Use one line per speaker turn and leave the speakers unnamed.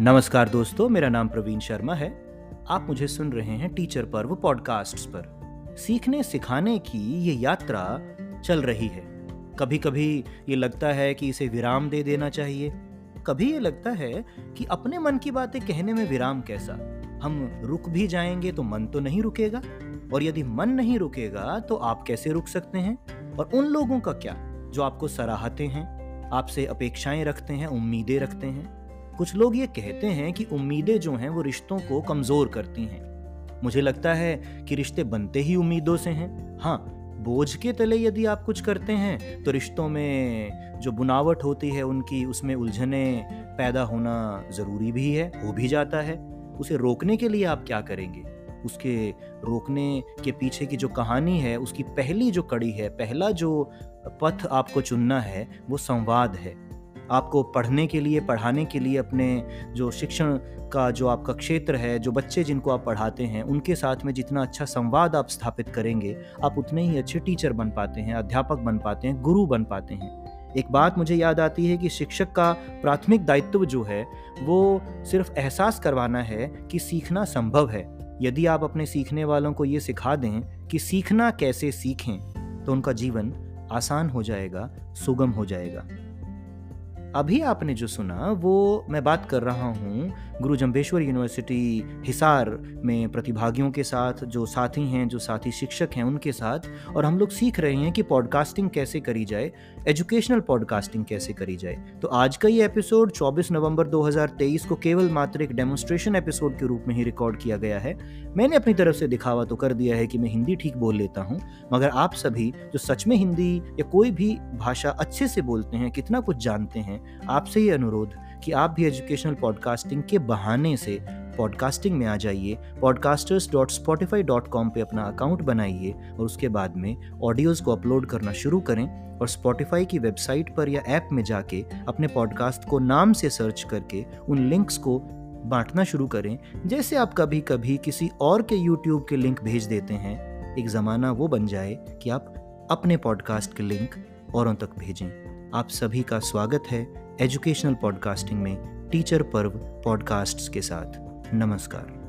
नमस्कार दोस्तों, मेरा नाम प्रवीण शर्मा है। आप मुझे सुन रहे हैं टीचर पर्व पॉडकास्ट पर। सीखने सिखाने की ये यात्रा चल रही है। कभी कभी ये लगता है कि इसे विराम दे देना चाहिए। कभी ये लगता है कि अपने मन की बातें कहने में विराम कैसा? हम रुक भी जाएँगे तो मन तो नहीं रुकेगा। और यदि मन नहीं रुकेगा तो आप कैसे रुक सकते हैं? और उन लोगों का क्या? जो आपको सराहते हैं, आपसे अपेक्षाएँ रखते हैं, उम्मीदें रखते हैं। कुछ लोग ये कहते हैं कि उम्मीदें जो हैं वो रिश्तों को कमज़ोर करती हैं। मुझे लगता है कि रिश्ते बनते ही उम्मीदों से हैं। हाँ बोझ के तले यदि आप कुछ करते हैं तो रिश्तों में जो बुनावट होती है, उनकी उसमें उलझने पैदा होना ज़रूरी भी है, हो भी जाता है। उसे रोकने के लिए आप क्या करेंगे? उसके रोकने के पीछे की जो कहानी है, उसकी पहली जो कड़ी है, पहला जो पथ आपको चुनना है, वो संवाद है। आपको पढ़ने के लिए, पढ़ाने के लिए अपने जो शिक्षण का, जो आपका क्षेत्र है, जो बच्चे जिनको आप पढ़ाते हैं, उनके साथ में जितना अच्छा संवाद आप स्थापित करेंगे, आप उतने ही अच्छे टीचर बन पाते हैं, अध्यापक बन पाते हैं, गुरु बन पाते हैं। एक बात मुझे याद आती है कि शिक्षक का प्राथमिक दायित्व जो है, वो सिर्फ़ एहसास करवाना है कि सीखना संभव है। यदि आप अपने सीखने वालों को ये सिखा दें कि सीखना कैसे सीखें तो उनका जीवन आसान हो जाएगा, सुगम हो जाएगा। अभी आपने जो सुना, वो मैं बात कर रहा हूँ गुरु जम्बेश्वर यूनिवर्सिटी हिसार में प्रतिभागियों के साथ, जो साथी हैं, जो साथी शिक्षक हैं, उनके साथ, और हम लोग सीख रहे हैं कि पॉडकास्टिंग कैसे करी जाए एजुकेशनल पॉडकास्टिंग कैसे करी जाए। तो आज का ये एपिसोड 24 नवंबर 2023 को केवल मात्र एक डेमोन्स्ट्रेशन एपिसोड के रूप में ही रिकॉर्ड किया गया है। मैंने अपनी तरफ़ से दिखावा तो कर दिया है कि मैं हिंदी ठीक बोल लेता हूँ, मगर आप सभी जो सच में हिंदी या कोई भी भाषा अच्छे से बोलते हैं, कितना कुछ जानते हैं आपसे ये अनुरोध कि आप भी एजुकेशनल पॉडकास्टिंग के बहाने से पॉडकास्टिंग में आ जाइए podcasters dot Spotify dot com पर अपना अकाउंट बनाइए और उसके बाद में ऑडियोज़ को अपलोड करना शुरू करें और स्पॉटिफाई की वेबसाइट पर या ऐप में जाके अपने पॉडकास्ट को नाम से सर्च करके उन लिंक्स को बांटना शुरू करें। जैसे आप कभी कभी किसी और के यूट्यूब के लिंक भेज देते हैं, एक ज़माना वो बन जाए कि आप अपने पॉडकास्ट के लिंक औरों तक भेजें। आप सभी का स्वागत है एजुकेशनल पॉडकास्टिंग में टीचर पर्व पॉडकास्ट्स के साथ। नमस्कार।